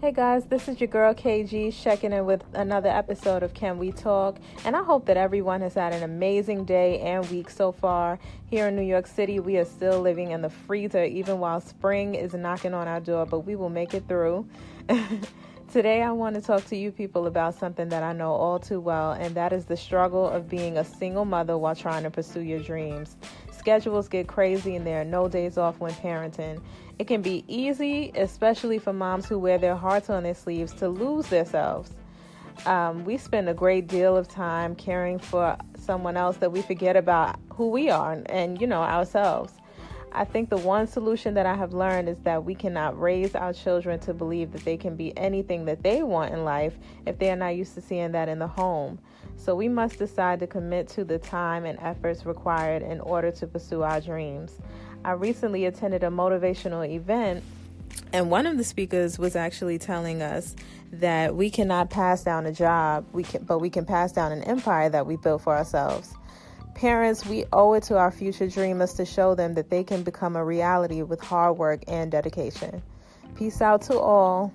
Hey guys, this is your girl KG checking in with another episode of Can We Talk. And I hope that everyone has had an amazing day and week so far. Here in New York City, we are still living in the freezer even while spring is knocking on our door, but we will make it through. Today, I want to talk to you people about something that I know all too well, and that is the struggle of being a single mother while trying to pursue your dreams. Schedules get crazy, and there are no days off when parenting. It can be easy, especially for moms who wear their hearts on their sleeves, to lose themselves. Um, we spend a great deal of time caring for someone else that we forget about who we are and, you know, ourselves. I think the one solution that I have learned is that we cannot raise our children to believe that they can be anything that they want in life if they are not used to seeing that in the home. So we must decide to commit to the time and efforts required in order to pursue our dreams. I recently attended a motivational event and one of the speakers was actually telling us that we cannot pass down a job, we can, but we can pass down an empire that we built for ourselves. Parents, we owe it to our future dreamers to show them that they can become a reality with hard work and dedication. Peace out to all.